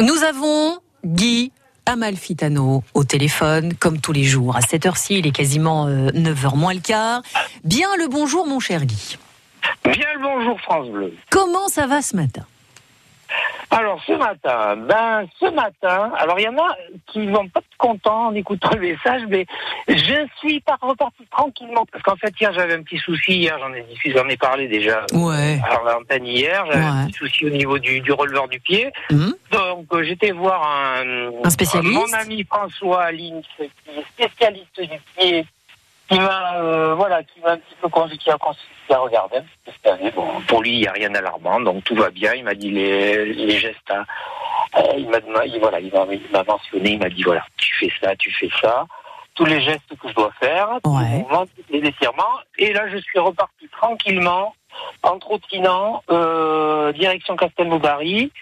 Nous avons Guy Amalfitano au téléphone, comme tous les jours. À cette heure-ci, il est quasiment 9h moins le quart. Bien le bonjour, mon cher Guy. Bien le bonjour, France Bleu. Comment ça va ce matin? Alors ce matin, ben ce matin, alors il y en a qui vont pas être contents en écoutant le message, mais je suis pas reparti tranquillement parce qu'en fait hier j'avais un petit souci, hier j'en ai j'en ai parlé déjà ouais. à l'antenne hier, j'avais un petit souci au niveau du, du releveur du pied, Hum, donc euh, j'étais voir un, Un spécialiste. mon ami François Aline, qui est spécialiste du pied, qui m'a euh, voilà, qui m'a un petit peu conduit, peu cette année. Bon, pour lui il n'y a rien d'alarmant, donc tout va bien. Il m'a dit les, les gestes, à- euh, il m'a il- voilà, il m'a mentionné, il m'a dit voilà, tu fais ça, tu fais ça, tous les gestes que je dois faire, tous Ouais. les mouvements, tous les étirements, et là je suis reparti tranquillement. En trottinant, euh, direction Castelnaudary,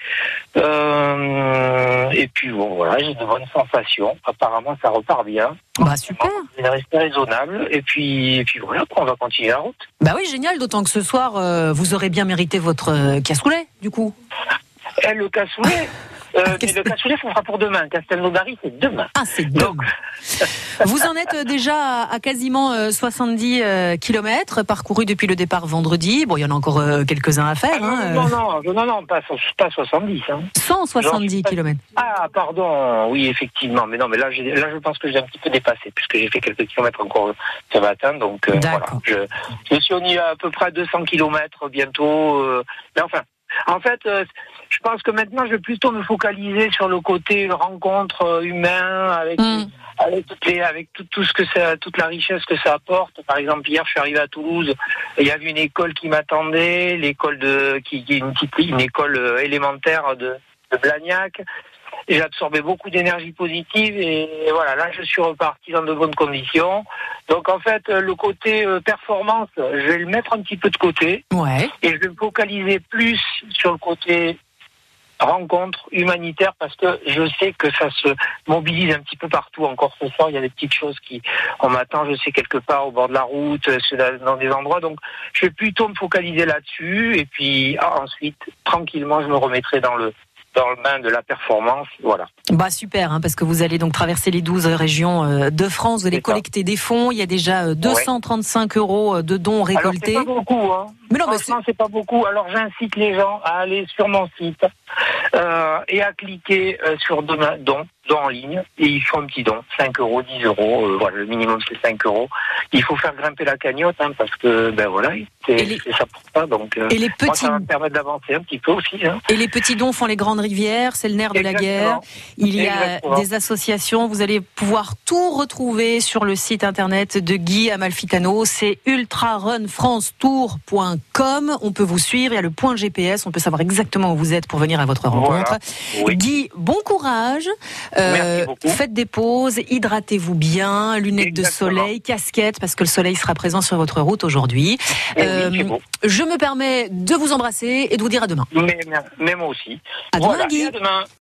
euh, et puis bon voilà, j'ai de bonnes sensations. Apparemment, ça repart bien. Bah super. Il reste raisonnable. Et puis, et puis voilà, on va continuer la route. Bah oui, génial, d'autant que ce soir, euh, vous aurez bien mérité votre euh, cassoulet, du coup. Et le cassoulet, euh, mais le cassoulet, ça sera pour demain. Castelnaudary, c'est demain. Ah, c'est Donc, dingue. Vous en êtes euh, déjà à, quasiment euh, 70 euh, kilomètres parcourus depuis le départ vendredi. Bon, il y en a encore euh, quelques-uns à faire. ah, hein, non, euh, non, non, non, non, pas, pas 70. Hein. 170 kilomètres. Ah, pardon, oui, effectivement. Mais non, mais là, là je pense que j'ai un petit peu dépassé, puisque j'ai fait quelques kilomètres encore ce matin. Donc, euh, voilà. Je, je suis au niveau à peu près à 200 kilomètres bientôt. euh, mais enfin, en fait, euh, je pense que maintenant, je vais plutôt me focaliser sur le côté rencontre euh, humain avec, Mm. avec, les, avec tout, tout ce que ça, toute la richesse que ça apporte. Par exemple, hier, je suis arrivé à Toulouse. Il y avait une école qui m'attendait, l'école de, qui, qui est une petite, une école euh, élémentaire de, de Blagnac. Et absorbé beaucoup d'énergie positive et voilà, là je suis reparti dans de bonnes conditions. Donc en fait, euh, le côté euh, performance, je vais le mettre un petit peu de côté Ouais. et je vais me focaliser plus sur le côté rencontre humanitaire parce que je sais que ça se mobilise un petit peu partout. Encore ce soir, il y a des petites choses qui, on m'attend, je sais quelque part au bord de la route, euh, dans des endroits. Donc, je vais plutôt me focaliser là-dessus et puis ah, ensuite, tranquillement, je me remettrai dans le dans le bain de la performance. Voilà. Bah super, hein, parce que vous allez donc traverser les 12 régions euh, de France, vous allez ça. collecter des fonds. Il y a déjà euh, 235 euros euh, de dons Alors, récoltés. c'est pas beaucoup, hein. Mais non, c'est- Franchement, c'est pas beaucoup. Alors, j'incite les gens à aller sur mon site euh, et à cliquer euh, sur demain, don, don en ligne, et ils font un petit don, 5 euros, 10 euros. euh, voilà, le minimum c'est 5 euros. Il faut faire grimper la cagnotte, hein, parce que ben voilà, c'est les- ça pour ça. Donc, euh, et les moi, petits ça va me permettre d'avancer un petit peu aussi. Hein. et les petits dons font les grandes rivières, c'est le nerf de la guerre. Il y a Exactement. des associations, vous allez pouvoir tout retrouver sur le site internet de Guy Amalfitano, c'est ultrarunfrancetour.com. On peut vous suivre, il y a le point GPS, on peut savoir exactement où vous êtes pour venir à votre rencontre. Oui. Guy, bon courage. Euh, Merci beaucoup. faites des pauses, hydratez-vous bien, lunettes de soleil, casquette, parce que le soleil sera présent sur votre route aujourd'hui. Oui, Euh, je me permets de vous embrasser et de vous dire à demain. Mais, mais moi aussi. À demain, Guy. à demain.